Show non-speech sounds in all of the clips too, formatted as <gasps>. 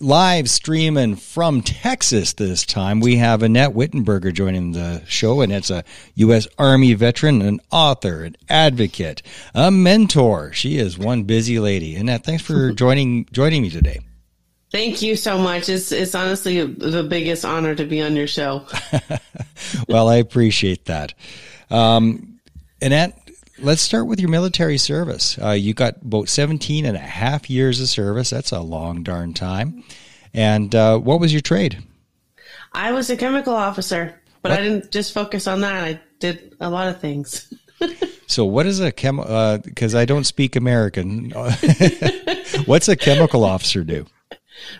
live streaming from Texas this time. We have Annette Wittenberger joining the show, and it's a U.S. Army veteran, an author, an advocate, a mentor. She is one busy lady. Annette, thanks for <laughs> joining joining me today. Thank you so much. It's it's honestly the biggest honor to be on your show. <laughs> well, I appreciate that. Um, Annette, let's start with your military service. Uh, you got about 17 and a half years of service. That's a long darn time. And uh, what was your trade? I was a chemical officer, but what? I didn't just focus on that. I did a lot of things. <laughs> so, what is a chem? Because uh, I don't speak American. <laughs> What's a chemical officer do?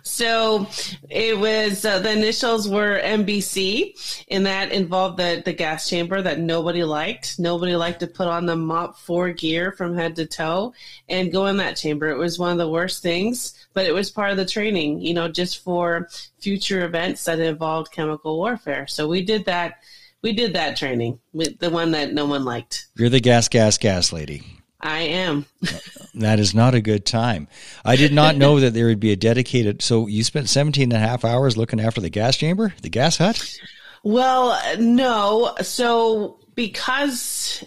So it was uh, the initials were NBC, and that involved the the gas chamber that nobody liked. Nobody liked to put on the MOPP four gear from head to toe and go in that chamber. It was one of the worst things, but it was part of the training. You know, just for future events that involved chemical warfare. So we did that. We did that training, the one that no one liked. You're the gas, gas, gas lady. I am. that is not a good time. I did not know that there would be a dedicated. So you spent 17 and a half hours looking after the gas chamber, the gas hut? Well, no. So because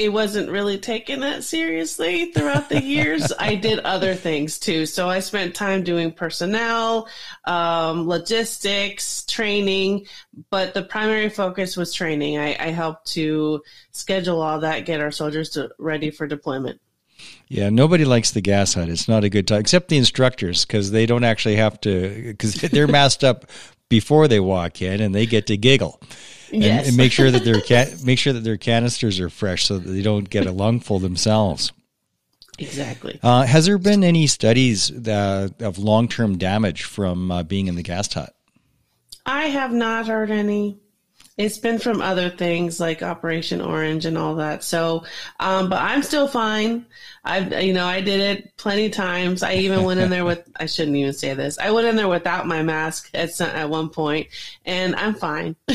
it wasn't really taken that seriously throughout the years. <laughs> I did other things too. So I spent time doing personnel, um, logistics, training, but the primary focus was training. I, I helped to schedule all that, get our soldiers to, ready for deployment. Yeah, nobody likes the gas hut. It's not a good time, except the instructors, because they don't actually have to, because <laughs> they're masked up before they walk in and they get to giggle and, yes. and make sure that their <laughs> ca- make sure that their canisters are fresh so that they don't get a lungful themselves. Exactly. Uh, has there been any studies that, of long term damage from uh, being in the gas hut? I have not heard any. It's been from other things like Operation Orange and all that. So, um, but I'm still fine. I've, you know, I did it plenty of times. I even went in there with, I shouldn't even say this. I went in there without my mask at some, at one point and I'm fine. <laughs>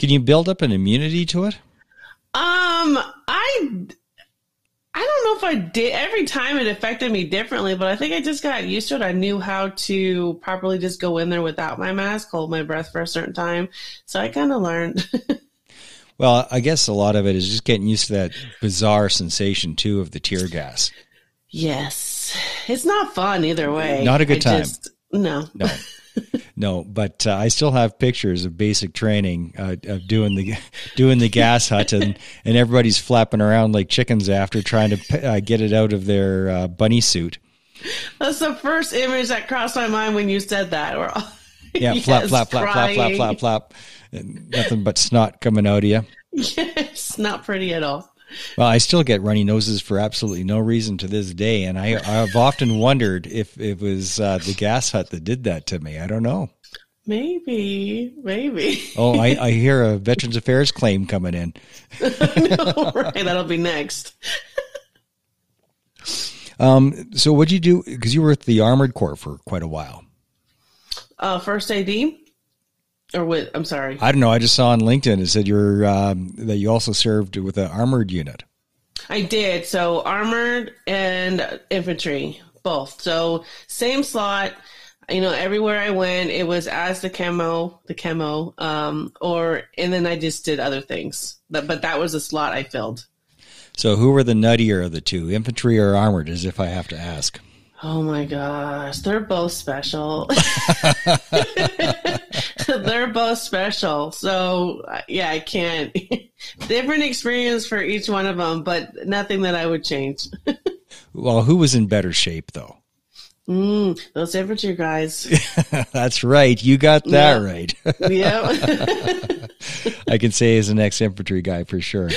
Can you build up an immunity to it? Um, I I don't know if I did. Every time it affected me differently, but I think I just got used to it. I knew how to properly just go in there without my mask, hold my breath for a certain time. So I kind of learned. <laughs> well, I guess a lot of it is just getting used to that bizarre sensation too of the tear gas. Yes, it's not fun either way. Not a good I time. Just, no, no. <laughs> no, but uh, I still have pictures of basic training uh, of doing the doing the gas hut, and and everybody's flapping around like chickens after trying to uh, get it out of their uh, bunny suit. That's the first image that crossed my mind when you said that. We're all, yeah, <laughs> yes, flap, flap, flap, flap, flap, flap, flap, nothing but snot coming out of you. <laughs> Yes, not pretty at all. Well, I still get runny noses for absolutely no reason to this day, and I, I've often wondered if it was uh, the gas hut that did that to me. I don't know. Maybe, maybe. oh, I, I <laughs> hear a Veterans Affairs claim coming in. <laughs> no, right, that'll be next. <laughs> um, so what'd you do? Because you were with the Armored Corps for quite a while. Uh, first AD or with I'm sorry. I don't know. I just saw on LinkedIn it said you're um, that you also served with an armored unit. I did. So armored and infantry, both. So same slot. You know, everywhere I went, it was as the camo, the camo, um, or and then I just did other things. But, but that was a slot I filled. So who were the nuttier of the two, infantry or armored? As if I have to ask. Oh my gosh, they're both special. <laughs> <laughs> <laughs> they're both special. So yeah, I can't. <laughs> Different experience for each one of them, but nothing that I would change. <laughs> well, who was in better shape though? Mm, those infantry guys. That's right. You got that right. yeah. I can say as an ex infantry guy for sure.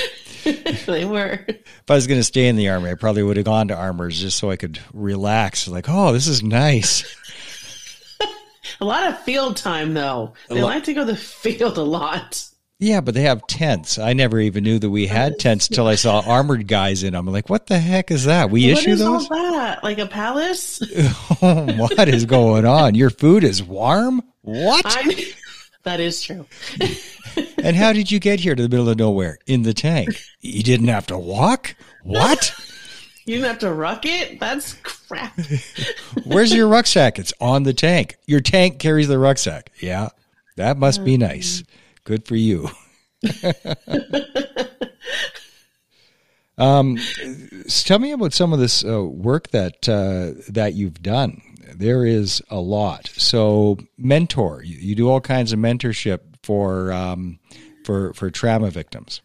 they were. If I was going to stay in the army, I probably would have gone to armors just so I could relax. Like, oh, this is nice. A lot of field time, though. They like to go to the <laughs> field a lot. Yeah, but they have tents. I never even knew that we had tents till I saw <laughs> armored guys in them. I'm like, what the heck is that? We what issue is those? all that? Like a palace? <laughs> what is going on? Your food is warm? What? I'm, that is true. and how did you get here to the middle of nowhere in the tank? You didn't have to walk? What? You didn't have to ruck it? That's crap. <laughs> Where's your rucksack? It's on the tank. Your tank carries the rucksack. Yeah, that must be nice. Good for you. <laughs> um, tell me about some of this uh, work that uh, that you've done. There is a lot. So, mentor. You, you do all kinds of mentorship for um, for for trauma victims.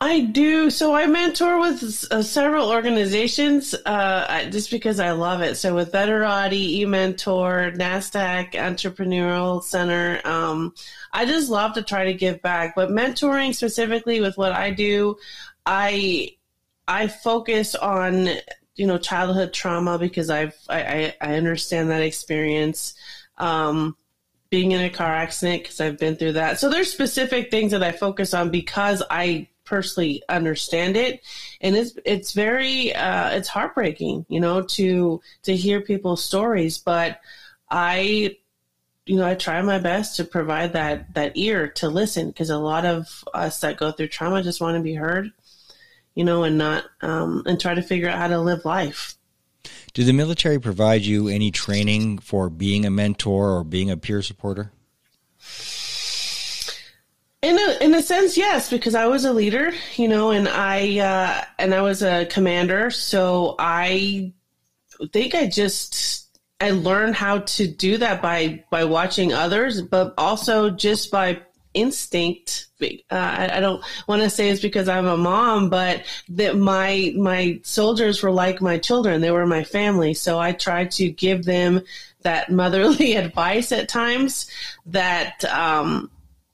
I do. So I mentor with uh, several organizations uh, just because I love it. So with Veterati, eMentor, NASDAQ Entrepreneurial Center, um, I just love to try to give back. But mentoring specifically with what I do, I I focus on you know childhood trauma because I've I, I, I understand that experience. Um, being in a car accident because I've been through that. So there's specific things that I focus on because I personally understand it, and it's it's very uh, it's heartbreaking, you know, to to hear people's stories. But I, you know, I try my best to provide that that ear to listen because a lot of us that go through trauma just want to be heard, you know, and not um, and try to figure out how to live life. Did the military provide you any training for being a mentor or being a peer supporter? In a in a sense, yes, because I was a leader, you know, and I uh, and I was a commander, so I think I just I learned how to do that by by watching others, but also just by instinct. Uh, I, I don't want to say it's because I'm a mom, but that my my soldiers were like my children; they were my family. So I tried to give them that motherly <laughs> advice at times that. Um,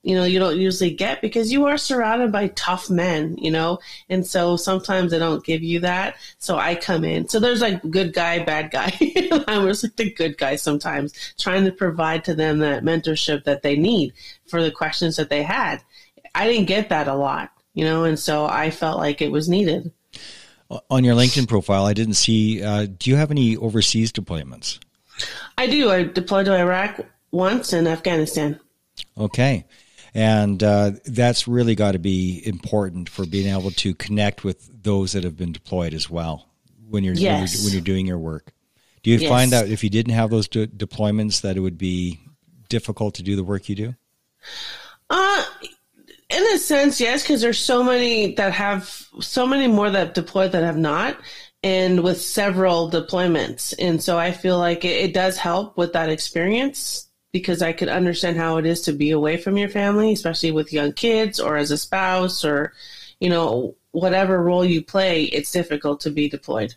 you know you don't usually get because you are surrounded by tough men you know? And so sometimes they don't give you that. So i come in. So there's like good guy bad guy. <laughs> I was like the good guy sometimes trying to provide to them that mentorship that they need for the questions that they had. I didn't get that a lot you know? And so i felt like it was needed. On your LinkedIn profile, I didn't see. Uh, do you have any overseas deployments? i do. I deployed to iraq once in afghanistan. Okay. And uh, that's really got to be important for being able to connect with those that have been deployed as well when you're when, you're, when you're doing your work. Do you Yes. find out if you didn't have those de- deployments that it would be difficult to do the work you do? Uh, in a sense, yes, because there's so many that have so many more that deployed that have not, and with several deployments. And so I feel like it, it does help with that experience because I could understand how it is to be away from your family, especially with young kids or as a spouse or, you know, whatever role you play. It's difficult to be deployed.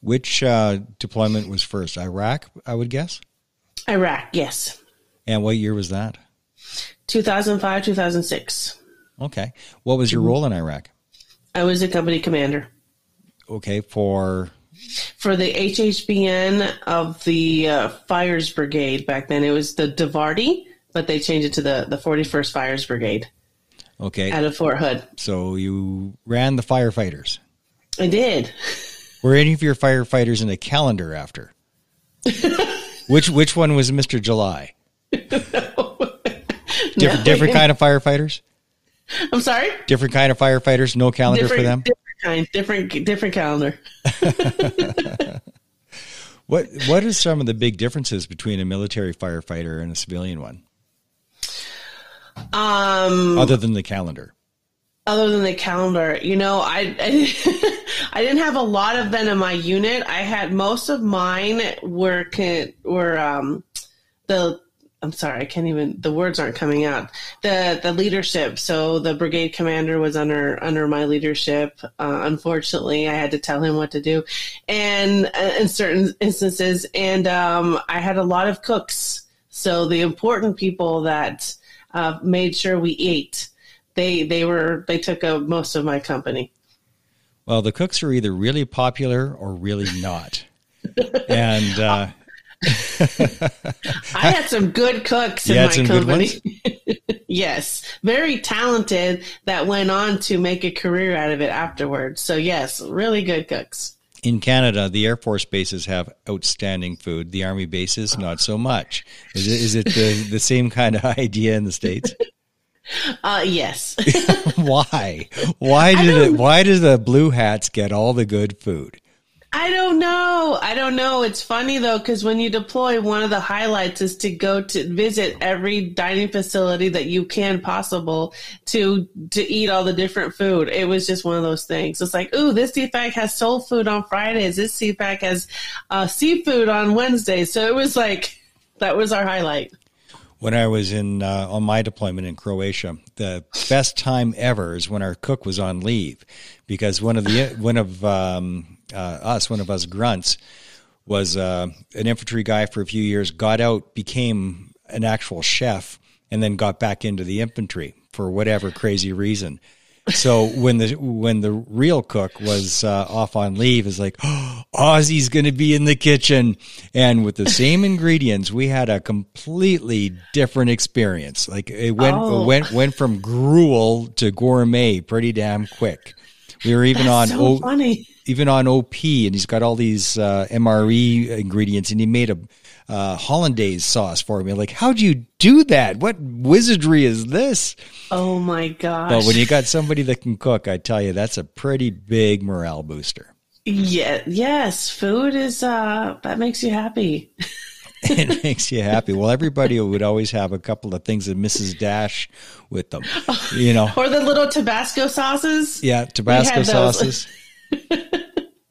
Which uh, deployment was first? Iraq, I would guess. Iraq, yes, And what year was that? 2005, 2006. Okay. What was your role in Iraq? I was a company commander. Okay, for for the HHBN of the uh, Fires Brigade back then. It was the DIVARTY, but they changed it to the, the 41st Fires Brigade okay. out of Fort Hood. So you ran the firefighters. I did. Were any of your firefighters in a calendar after? <laughs> which which one was Mr. July? Different <laughs> No. different <laughs> kind of firefighters? I'm sorry. Different kind of firefighters, no calendar Different, for them? Different kind, different different calendar. <laughs> What what are some of the big differences between a military firefighter and a civilian one? Um, Other than the calendar. other than the calendar, you know, I I, <laughs> I didn't have a lot of them in my unit. I had most of mine were were um the I'm sorry, I can't even the words aren't coming out. The the leadership. So the brigade commander was under under my leadership. Uh, unfortunately, I had to tell him what to do, and uh, in certain instances, and um, I had a lot of cooks. So the important people that uh, made sure we ate they they were they took up most of my company. Well, the cooks are either really popular or really not. <laughs> and uh, I had some good cooks in You had my some good company. <laughs> Yes, very talented that went on to make a career out of it afterwards. So, yes, really good cooks. In Canada, the Air Force bases have outstanding food. The Army bases, not so much. Is it, is it the, the same kind of <laughs> idea in the States? <laughs> Uh, yes. why? Why did the Why do the blue hats get all the good food? I don't know. I don't know. It's funny though, because when you deploy, one of the highlights is to go to visit every dining facility that you can possible to to eat all the different food. It was just one of those things. It's like, ooh, this DFAC has soul food on Fridays. This DFAC has uh, seafood on Wednesdays. So it was like that was our highlight when I was in uh, on my deployment in Croatia, the best time ever is when our cook was on leave, because one of the one of um, uh, us, one of us grunts, was uh, an infantry guy for a few years, got out, became an actual chef, and then got back into the infantry for whatever crazy reason. So when the when the real cook was uh, off on leave, is like, oh, <gasps> Ozzy's going to be in the kitchen, and with the same ingredients, we had a completely different experience. Like it went oh. went went from gruel to gourmet pretty damn quick. We were even That's on so o- funny. even on OP, and he's got all these uh, MRE ingredients, and he made a uh, hollandaise sauce for me. Like, how do you do that? What wizardry is this? Oh my gosh! But when you got somebody that can cook, I tell you, that's a pretty big morale booster. Yeah. Yes, food is uh that makes you happy. <laughs> <laughs> it makes you happy. Well, everybody would always have a couple of things of Mrs. Dash with them, you know, <laughs> or the little Tabasco sauces. Yeah, Tabasco sauces. <laughs>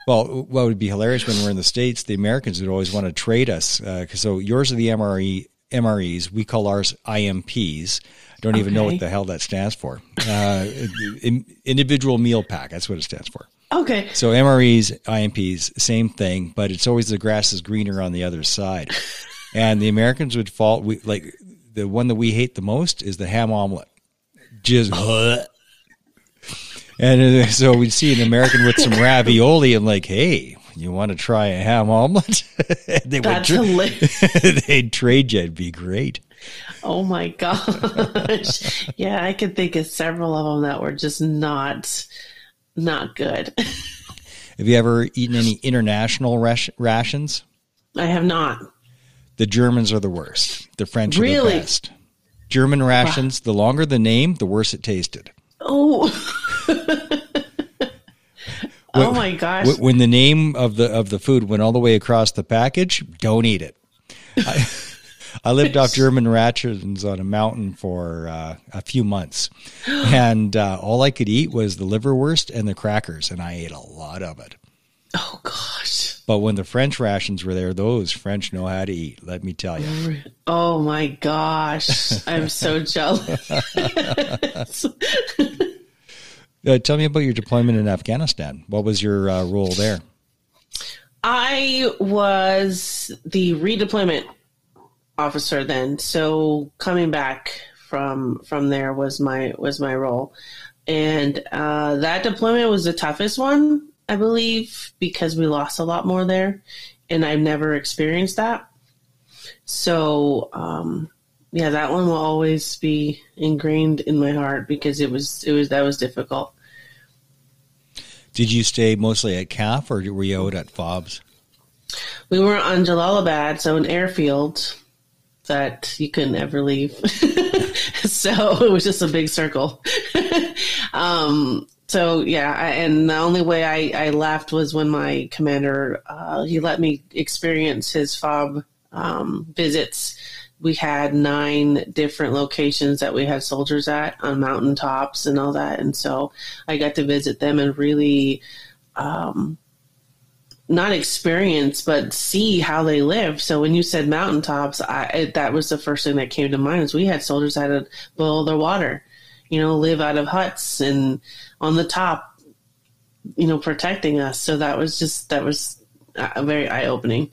Well, what would be hilarious when we're in the states, the Americans would always want to trade us. Uh, so yours are the MRE MREs. We call ours IMPs. I don't even know what the hell that stands for. Uh, <laughs> individual meal pack. That's what it stands for. Okay. So MREs, IMPs, same thing, but it's always the grass is greener on the other side. <laughs> and the Americans would fall. We like the one that we hate the most is the ham omelet. Just. And uh, so we'd see an American with some <laughs> ravioli and like, hey, you want to try a ham omelet? <laughs> they That's would tra- hilarious. <laughs> they'd trade you. It'd be great. Oh my gosh. <laughs> yeah, I could think of several of them that were just not not good. Have you ever eaten any international rations? I have not. The Germans are the worst. The French are really? the best. German rations, wow. the longer the name, the worse it tasted. Oh. Oh my gosh! When the name of the of the food went all the way across the package, don't eat it. I, <laughs> I lived off <laughs> German rations on a mountain for uh, a few months, and uh, all I could eat was the liverwurst and the crackers, and I ate a lot of it. Oh gosh! But when the French rations were there, those French know how to eat. Let me tell you. Oh my gosh! I'm so <laughs> jealous. Uh, tell me about your deployment in Afghanistan. What was your uh, role there? I was the redeployment officer then. So coming back from from there was my was my role, and uh, that deployment was the toughest one, I believe, because we lost a lot more there, and I've never experienced that. So um, yeah, that one will always be ingrained in my heart because it was it was that was difficult. Did you stay mostly at KAF or were you out at FOBs? We were on Jalalabad, so an airfield that you couldn't ever leave. <laughs> so it was just a big circle. <laughs> um, so yeah, I, and the only way I, I left was when my commander uh, he let me experience his fob um, visits we had nine different locations that we had soldiers at on mountaintops and all that. And so I got to visit them and really, um, not experience, but see how they live. So when you said mountaintops, I, that was the first thing that came to mind is we had soldiers that had boil their water, you know, live out of huts and on the top, you know, protecting us. So that was just, that was uh, very eye opening.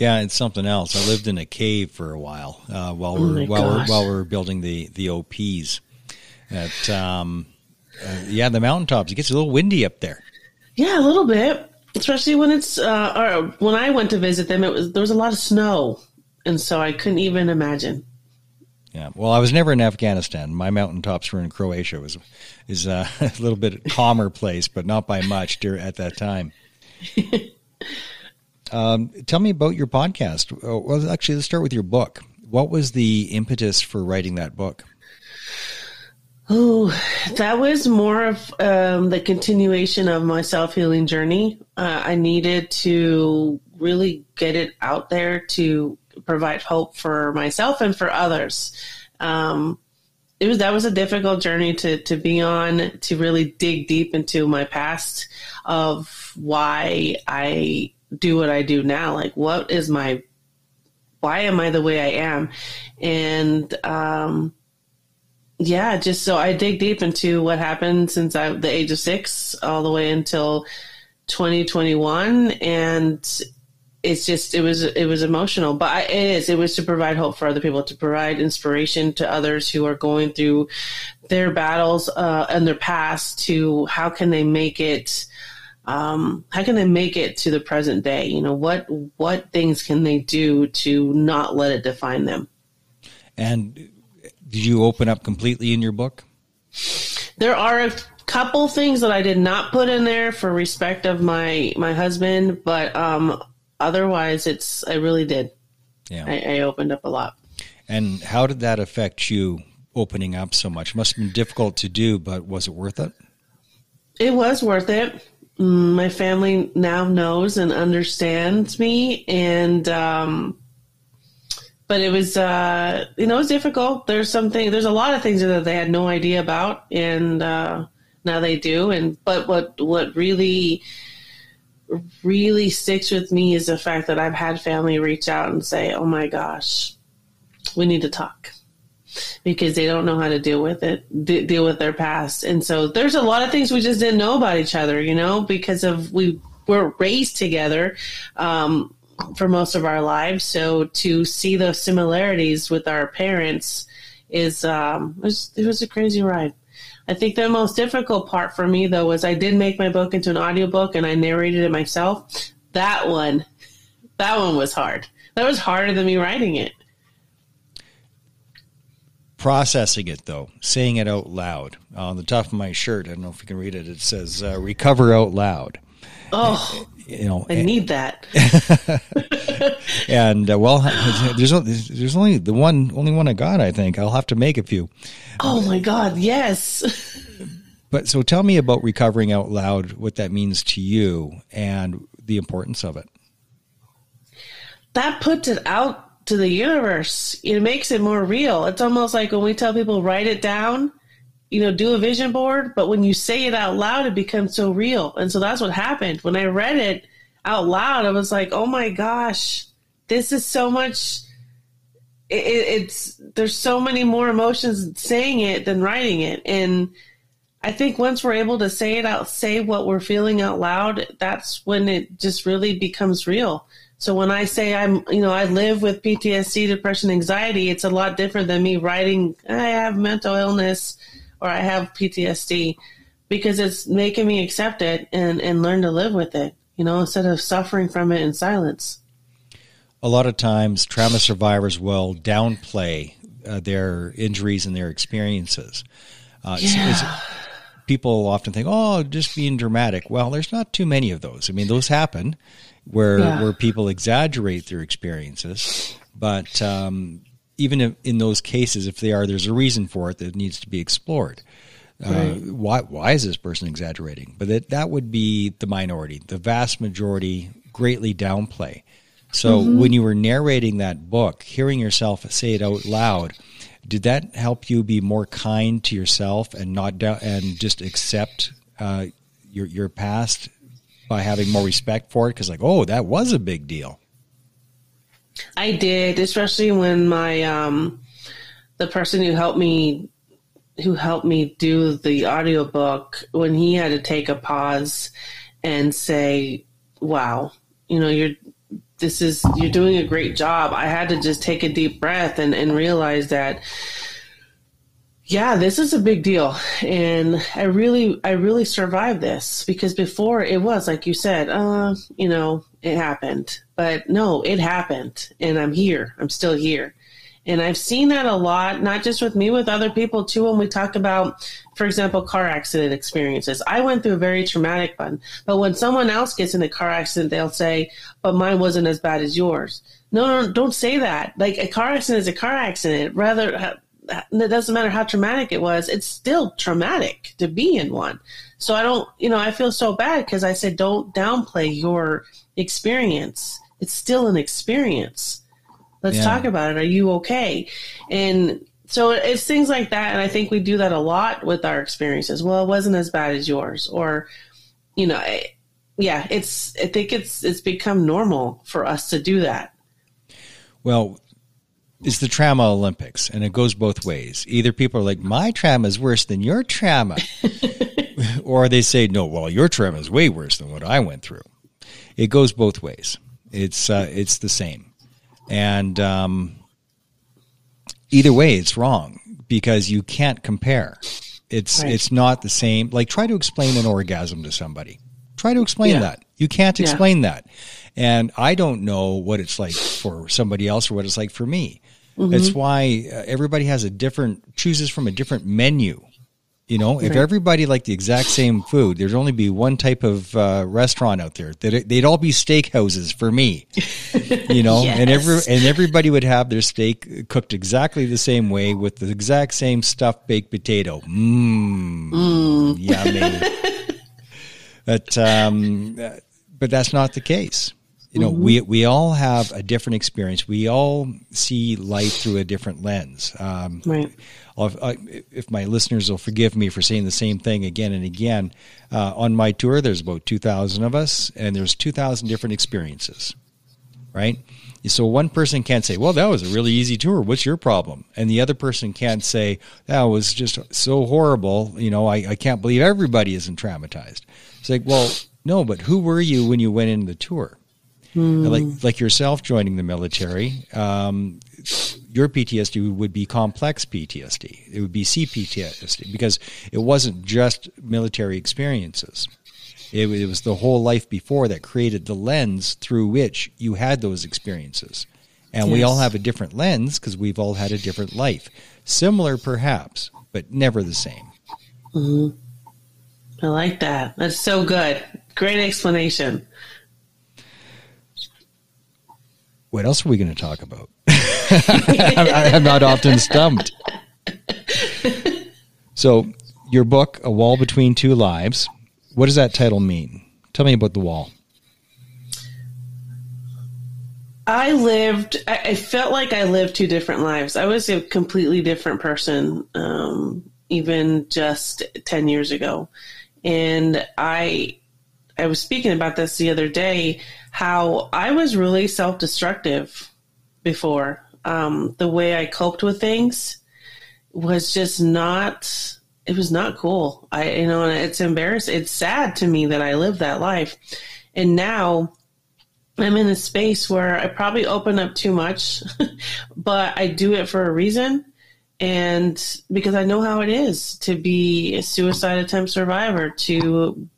Yeah, it's something else. I lived in a cave for a while uh, while oh we're while we're while we're building the the OPs. At um, uh, yeah, the mountaintops. It gets a little windy up there. Yeah, a little bit, especially when it's uh, or when I went to visit them. It was there was a lot of snow, and so I couldn't even imagine. Yeah. Well, I was never in Afghanistan. My mountaintops were in Croatia. It was is uh, <laughs> a little bit calmer place, but not by much at that time. <laughs> um, tell me about your podcast. Oh, well, actually, let's start with your book. What was the impetus for writing that book? Oh, that was more of um, the continuation of my self healing journey. Uh, I needed to really get it out there to provide hope for myself and for others. Um, it was that was a difficult journey to to be on to really dig deep into my past of why I do what I do now. Like, what is my why am I the way I am? And um, yeah, just so I dig deep into what happened since I the age of six all the way until 2021, and it's just it was it was emotional, but I, it is it was to provide hope for other people, to provide inspiration to others who are going through their battles uh, and their past. To how can they make it? Um, how can they make it to the present day? You know what what things can they do to not let it define them? And did you open up completely in your book? There are a couple things that I did not put in there for respect of my my husband, but um, otherwise, it's I really did. Yeah, I, I opened up a lot. And how did that affect you opening up so much? It must have been difficult to do, but was it worth it? It was worth it. My family now knows and understands me, and um, but it was uh, you know it was difficult. There's something, there's a lot of things that they had no idea about, and uh, now they do. And but what what really really sticks with me is the fact that I've had family reach out and say, "Oh my gosh, we need to talk." Because they don't know how to deal with it, d- deal with their past, and so there's a lot of things we just didn't know about each other, you know, because of we were raised together. Um, for most of our lives. So to see those similarities with our parents is um, it was, it was a crazy ride. I think the most difficult part for me though was I did make my book into an audiobook and I narrated it myself. That one, that one was hard. That was harder than me writing it. Processing it though, saying it out loud. On the top of my shirt, I don't know if you can read it. It says uh, "Recover out loud." Oh, you know, I need that. <laughs> and uh, well, there's there's only the one only one I got. I think I'll have to make a few. Oh my God! Yes. but so tell me about recovering out loud. What that means to you and the importance of it. That puts it out to the universe. It makes it more real. It's almost like when we tell people write it down you know, do a vision board, but when you say it out loud, it becomes so real. And so that's what happened. When I read it out loud, I was like, oh my gosh, this is so much. It, it's there's so many more emotions saying it than writing it, and I think once we're able to say it out, say what we're feeling out loud, that's when it just really becomes real. So when I say I'm, you know, I live with PTSD, depression, anxiety, it's a lot different than me writing, I have mental illness or I have PTSD because it's making me accept it and, and learn to live with it, you know, instead of suffering from it in silence. A lot of times, trauma survivors will downplay uh, their injuries and their experiences. Uh, yeah. it's, it's, people often think, "Oh, just being dramatic." Well, there's not too many of those. I mean, those happen where yeah. where people exaggerate their experiences, but um, even if, in those cases, if they are, there's a reason for it that needs to be explored. Uh, right. Uh, why why is this person exaggerating? But that that would be the minority. The vast majority greatly downplay. So mm-hmm. when you were narrating that book, hearing yourself say it out loud, did that help you be more kind to yourself and not da- and just accept uh, your your past by having more respect for it? Because like, oh, that was a big deal. I did, especially when my um, the person who helped me who helped me do the audiobook when he had to take a pause and say, "Wow, you know, you're this is you're doing a great job." I had to just take a deep breath and and realize that yeah, this is a big deal. And I really, I really survived this because before it was, like you said, uh, you know, it happened. But no, it happened. And I'm here. I'm still here. And I've seen that a lot, not just with me, with other people too. When we talk about, for example, car accident experiences, I went through a very traumatic one. But when someone else gets in a car accident, they'll say, "But mine wasn't as bad as yours." No, no, don't say that. Like a car accident is a car accident. Rather, it doesn't matter how traumatic it was. It's still traumatic to be in one. So I don't, you know, I feel so bad because I said don't downplay your experience. It's still an experience. Let's yeah. talk about it. Are you okay? And so it's things like that. And I think we do that a lot with our experiences. Well, it wasn't as bad as yours. Or, you know, eh, yeah, it's, I think it's, it's become normal for us to do that. Well, it's the trauma Olympics, and it goes both ways. Either people are like, my trauma is worse than your trauma, <laughs> or they say, no, well, your trauma is way worse than what I went through. It goes both ways. It's uh, it's the same. And um, either way, it's wrong because you can't compare. It's right. it's not the same. Like try to explain an orgasm to somebody. Try to explain yeah. that. You can't explain yeah. that. And I don't know what it's like for somebody else or what it's like for me. Mm-hmm. It's why uh, everybody has a different chooses from a different menu you know, right. if everybody liked the exact same food, there'd only be one type of uh, restaurant out there. They'd, they'd all be steakhouses for me. <laughs> You know, yes. and every and everybody would have their steak cooked exactly the same way with the exact same stuffed baked potato. Mmm, mm. yummy. <laughs> but um, but that's not the case. You know, mm-hmm. we we all have a different experience. We all see life through a different lens. Um, right if my listeners will forgive me for saying the same thing again and again, uh, on my tour, there's about 2,000 of us, and there's 2,000 different experiences, right? So one person can't say, well, that was a really easy tour. What's your problem? And the other person can't say, that was just so horrible. You know, I, I can't believe everybody isn't traumatized. It's like, well, no, but who were you when you went in the tour? Mm. Like like yourself joining the military, um, your PTSD would be complex PTSD. It would be CPTSD because it wasn't just military experiences. It, it, was the whole life before that created the lens through which you had those experiences. And yes. we all have a different lens because we've all had a different life. Similar, perhaps, but never the same. Mm-hmm. I like that. That's so good. Great explanation. What else are we going to talk about? <laughs> I'm not often stumped. So, your book, A Wall Between Two Lives, what does that title mean? Tell me about the wall. I lived, I, felt like I lived two different lives. I was a completely different person, um, even just 10 years ago. And I, I was speaking about this the other day, how I was really self destructive before um, the way I coped with things was just not. It was not cool. I, you know, it's embarrassing. It's sad to me that I lived that life, and now I'm in a space where I probably open up too much, <laughs> but I do it for a reason. And because I know how it is to be a suicide attempt survivor, to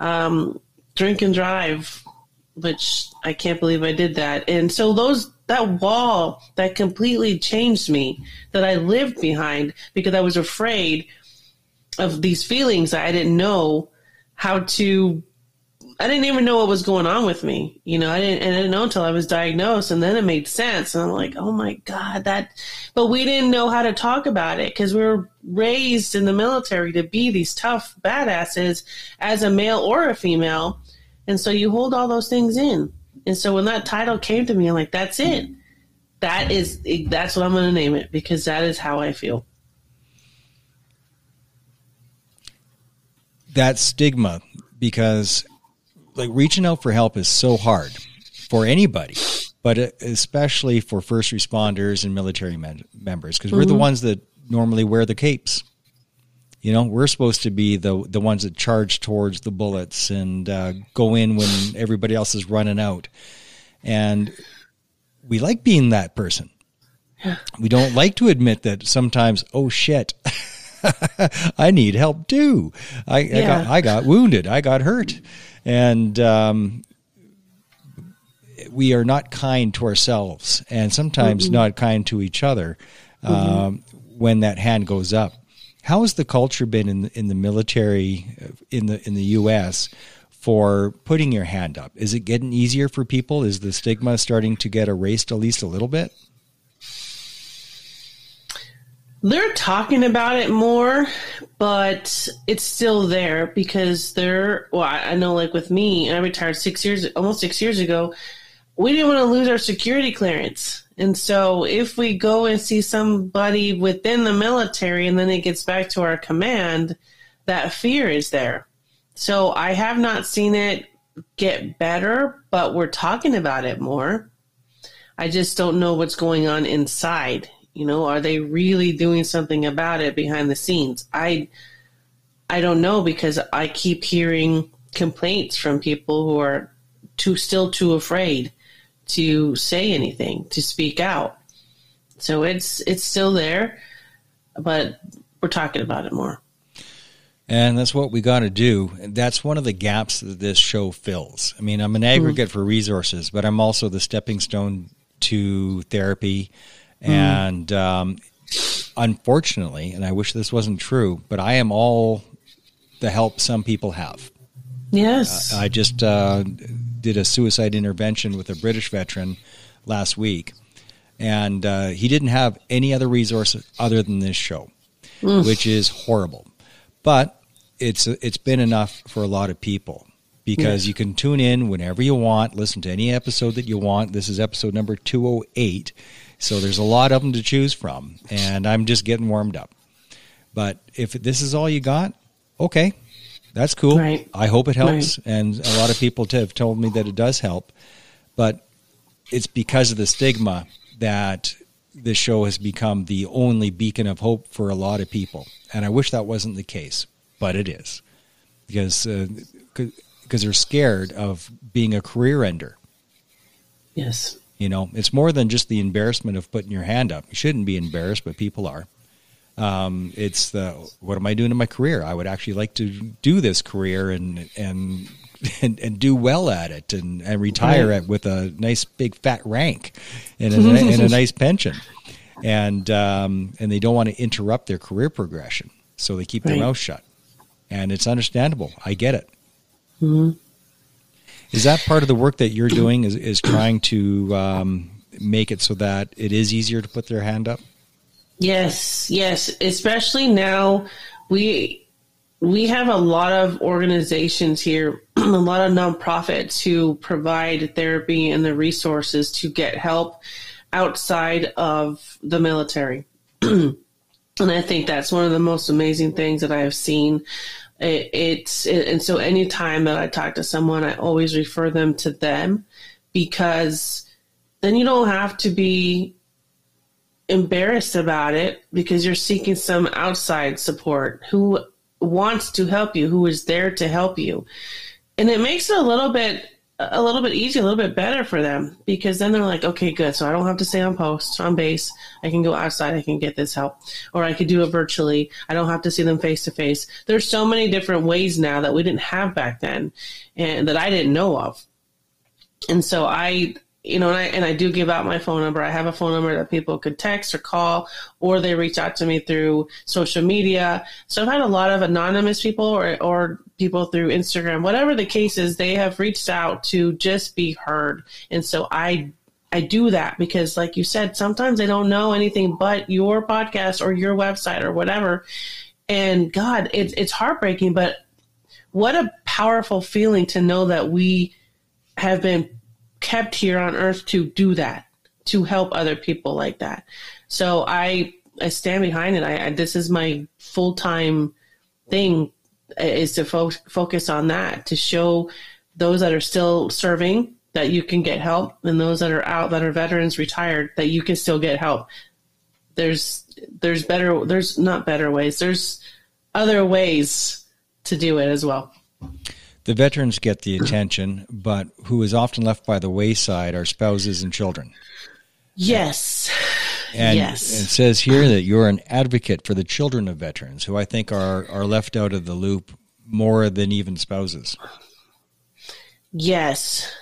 um, drink and drive, which I can't believe I did that. And so those that wall that completely changed me that I lived behind because I was afraid of these feelings I didn't know how to I didn't even know what was going on with me. You know, I didn't, and I didn't know until I was diagnosed and then it made sense. And I'm like, oh my God, that, but we didn't know how to talk about it because we were raised in the military to be these tough badasses as a male or a female. And so you hold all those things in. And so when that title came to me, I'm like, that's it. That is, that's what I'm going to name it because that is how I feel. That stigma, because like reaching out for help is so hard for anybody, but especially for first responders and military men- members, because we're mm-hmm. the ones that normally wear the capes. You know, we're supposed to be the the ones that charge towards the bullets and uh, go in when everybody else is running out, and we like being that person. We don't like to admit that sometimes. Oh shit. <laughs> I need help too. I, yeah. I, got I got wounded. I got hurt, and um, we are not kind to ourselves and sometimes mm-hmm. not kind to each other mm-hmm. um, when that hand goes up. How has the culture been in the, in the military uh, in the in the U.S. for putting your hand up? Is it getting easier for people? Is the stigma starting to get erased at least a little bit? They're talking about it more, but it's still there because they're. Well, I know, like with me, I retired six years, almost six years ago. We didn't want to lose our security clearance, and so if we go and see somebody within the military, and then it gets back to our command, that fear is there. So I have not seen it get better, but we're talking about it more. I just don't know what's going on inside you know, are they really doing something about it behind the scenes? I I don't know because I keep hearing complaints from people who are too still too afraid to say anything, to speak out. So it's it's still there, but we're talking about it more. And that's what we got to do. That's one of the gaps that this show fills. I mean, I'm an aggregate mm-hmm. for resources, but I'm also the stepping stone to therapy, Mm. And um, unfortunately, and I wish this wasn't true, but I am all the help some people have. Yes. Uh, I just uh, did a suicide intervention with a British veteran last week, and uh, he didn't have any other resource other than this show, mm. which is horrible. But it's it's been enough for a lot of people because you can tune in whenever you want, listen to any episode that you want. This is episode number 208 so there's a lot of them to choose from, and I'm just getting warmed up. But if this is all you got, okay, that's cool. Right. I hope it helps, right. and a lot of people have told me that it does help. But it's because of the stigma that this show has become the only beacon of hope for a lot of people, and I wish that wasn't the case, but it is because because uh, they're scared of being a career ender. Yes. You know, it's more than just the embarrassment of putting your hand up. You shouldn't be embarrassed, but people are. Um, it's the what am I doing in my career? I would actually like to do this career and and <laughs> and, and do well at it and, and retire right. at, with a nice big fat rank and a, and a <laughs> nice pension. And um, and they don't want to interrupt their career progression, so they keep right. their mouth shut. And it's understandable. I get it. Mm-hmm. Is that part of the work that you're doing? Is is trying to um, make it so that it is easier to put their hand up? Yes, yes. Especially now, we we have a lot of organizations here, <clears throat> a lot of nonprofits who provide therapy and the resources to get help outside of the military. <clears throat> and I think that's one of the most amazing things that I have seen it, it's it, and so anytime that I talk to someone, I always refer them to them because then you don't have to be embarrassed about it because you're seeking some outside support who wants to help you, who is there to help you. And it makes it a little bit a little bit easier, a little bit better for them because then they're like, okay, good. So I don't have to stay on post, on base. I can go outside. I can get this help, or I could do it virtually. I don't have to see them face to face. There's so many different ways now that we didn't have back then, and that I didn't know of. And so I you know, and I, and I do give out my phone number. I have a phone number that people could text or call, or they reach out to me through social media. So I've had a lot of anonymous people or, or people through Instagram, whatever the case is, they have reached out to just be heard. And so I, I do that because like you said, sometimes they don't know anything but your podcast or your website or whatever. And God, it's, it's heartbreaking, but what a powerful feeling to know that we have been kept here on earth to do that, to help other people like that. So I I stand behind it. I, I this is my full time thing is to fo- focus on that to show those that are still serving that you can get help, and those that are out that are veterans retired that you can still get help. There's there's better there's not better ways. There's other ways to do it as well the veterans get the attention, but who is often left by the wayside are spouses and children. Yes. And yes. it says here that you're an advocate for the children of veterans, who I think are, are left out of the loop more than even spouses. Yes.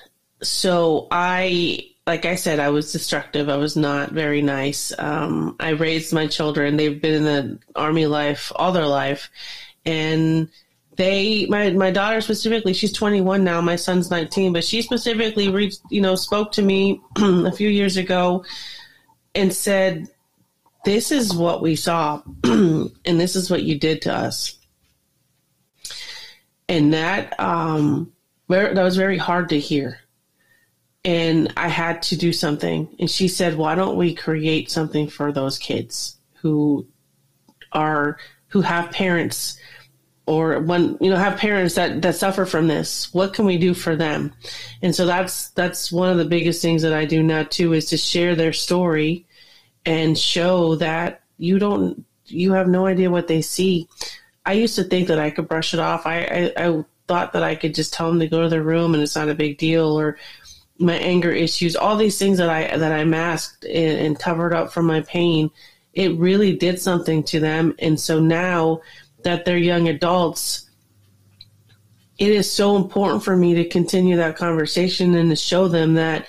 so I, like I said, I was destructive. I was not very nice. Um, I raised my children. They've been in the army life all their life. And they, my, my daughter specifically, she's 21 now. My son's 19, but she specifically reached, you know, spoke to me <clears throat> a few years ago and said, this is what we saw <clears throat> and this is what you did to us. And that, um, that was very hard to hear and I had to do something. And she said, "Why don't we create something for those kids who are who have parents or when you know have parents that that suffer from this? What can we do for them?" And so that's that's one of the biggest things that I do now too is to share their story and show that you don't you have no idea what they see. I used to think that I could brush it off. I, I, I thought that I could just tell them to go to their room and it's not a big deal or my anger issues, all these things that I that I masked and, and covered up from my pain, it really did something to them. And so now that they're young adults, it is so important for me to continue that conversation and to show them that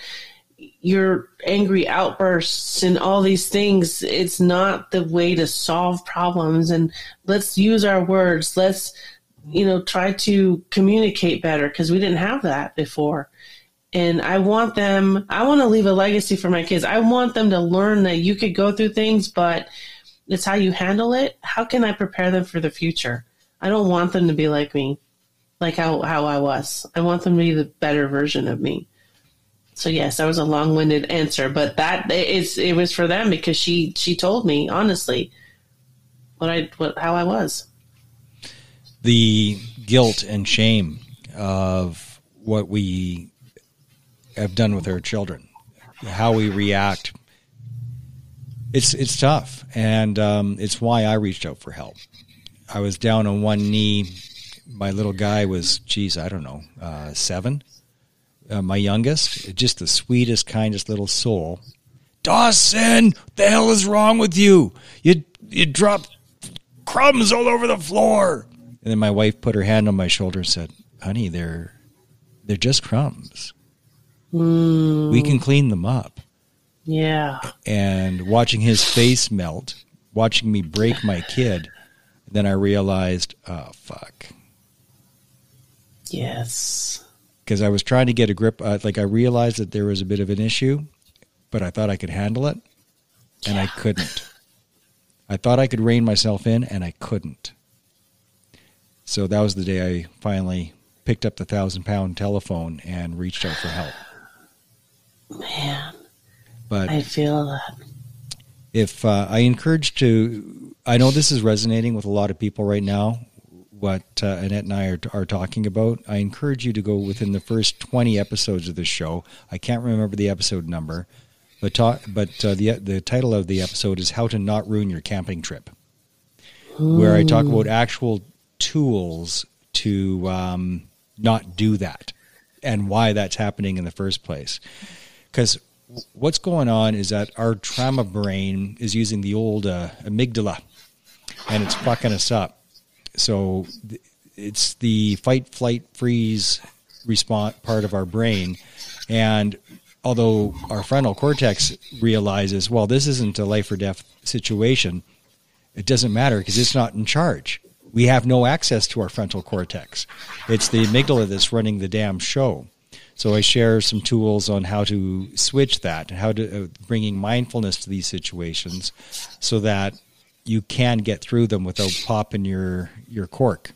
your angry outbursts and all these things it's not the way to solve problems. And let's use our words. Let's you know try to communicate better because we didn't have that before. And I want them, I want to leave a legacy for my kids. I want them to learn that you could go through things, but it's how you handle it. How can I prepare them for the future? I don't want them to be like me, like how, how I was. I want them to be the better version of me. So yes, that was a long-winded answer, but that is it was for them because she she told me honestly what I what how I was. The guilt and shame of what we have done with our children, how we react. It's it's tough, and um, it's why I reached out for help. I was down on one knee. My little guy was, geez, I don't know, uh, seven. Uh, my youngest, just the sweetest, kindest little soul. Dawson, what the hell is wrong with you? You you dropped crumbs all over the floor. And then my wife put her hand on my shoulder and said, "Honey, they're they're just crumbs. Mm. We can clean them up. Yeah. And watching his face melt, watching me break my kid, then I realized, oh, fuck. Yes. Because I was trying to get a grip. Uh, like, I realized that there was a bit of an issue, but I thought I could handle it, and yeah. I couldn't. I thought I could rein myself in, and I couldn't. So that was the day I finally picked up the thousand pound telephone and reached out for help. Man, but I feel that. If uh, I encourage to, I know this is resonating with a lot of people right now. What uh, Annette and I are, are talking about, I encourage you to go within the first twenty episodes of this show. I can't remember the episode number, but talk, but uh, the the title of the episode is "How to Not Ruin Your Camping Trip," where I talk about actual tools to um, not do that and why that's happening in the first place. Because what's going on is that our trauma brain is using the old uh, amygdala and it's fucking us up. So it's the fight, flight, freeze response part of our brain. And although our frontal cortex realizes, well, this isn't a life or death situation, it doesn't matter because it's not in charge. We have no access to our frontal cortex. It's the amygdala that's running the damn show. So I share some tools on how to switch that, how to uh, bringing mindfulness to these situations, so that you can get through them without popping your your cork.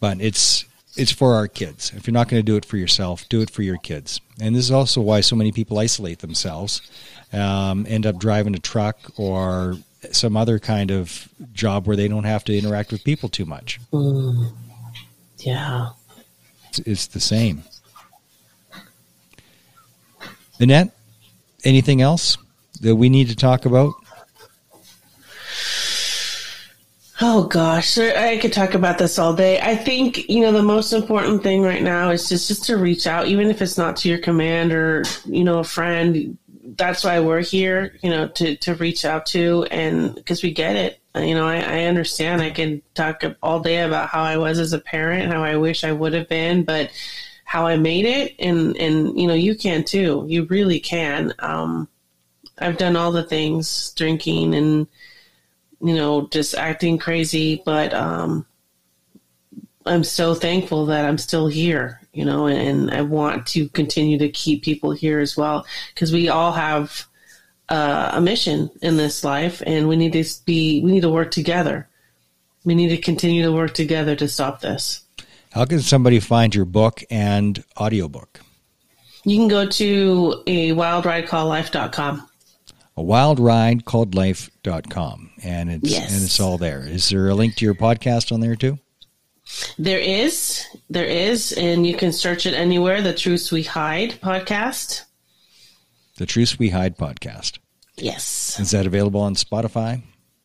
But it's it's for our kids. If you're not going to do it for yourself, do it for your kids. And this is also why so many people isolate themselves, um, end up driving a truck or some other kind of job where they don't have to interact with people too much. Mm. Yeah it's the same. Annette, anything else that we need to talk about? Oh gosh, I could talk about this all day. I think you know the most important thing right now is just just to reach out, even if it's not to your command or you know a friend. That's why we're here, you know, to to reach out to, and because we get it, you know, I, I understand. I can talk all day about how I was as a parent, how I wish I would have been, but how I made it, and and you know you can too. You really can. Um, I've done all the things, drinking and you know just acting crazy, but um, I'm so thankful that I'm still here. You know, and, and I want to continue to keep people here as well because we all have uh, a mission in this life, and we need to be we need to work together. We need to continue to work together to stop this. How can somebody find your book and audiobook? You can go to a wild ride called life.com. A wild ride called life.com. And it's Yes. and it's all there. Is there a link to your podcast on there too? There is, there is, and you can search it anywhere. The Truths We Hide podcast. The Truth We Hide podcast. Yes, Is that available on Spotify?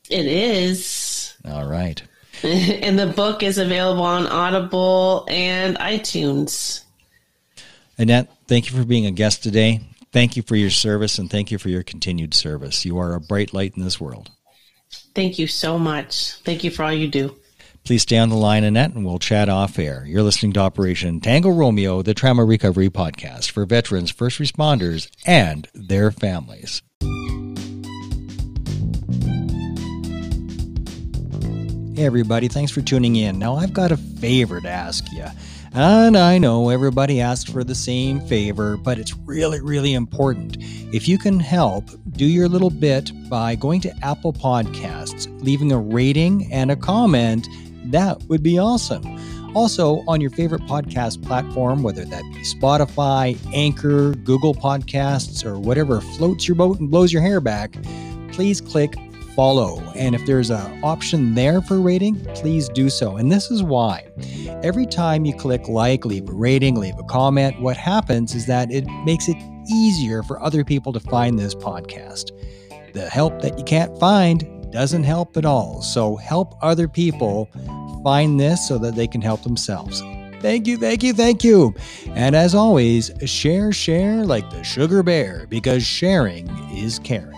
it is. All right. <laughs> and the book is available on Audible and iTunes. Annette, thank you for being a guest today. Thank you for your service and thank you for your continued service. You are a bright light in this world. Thank you so much. Thank you for all you do. Please stay on the line, Annette, and we'll chat off air. You're listening to Operation Tango Romeo, the trauma recovery podcast for veterans, first responders, and their families. Hey, everybody, thanks for tuning in. Now, I've got a favor to ask you. And I know everybody asks for the same favor, but it's really, really important. If you can help, do your little bit by going to Apple Podcasts, leaving a rating and a comment. That would be awesome. Also, on your favorite podcast platform, whether that be Spotify, Anchor, Google Podcasts, or whatever floats your boat and blows your hair back, please click follow. And if there's an option there for rating, please do so. And this is why. Every time you click like, leave a rating, leave a comment, what happens is that it makes it easier for other people to find this podcast. The help that you can't find doesn't help at all. So help other people find this so that they can help themselves. Thank you, thank you, thank you. And as always, share, share like the sugar bear because sharing is caring.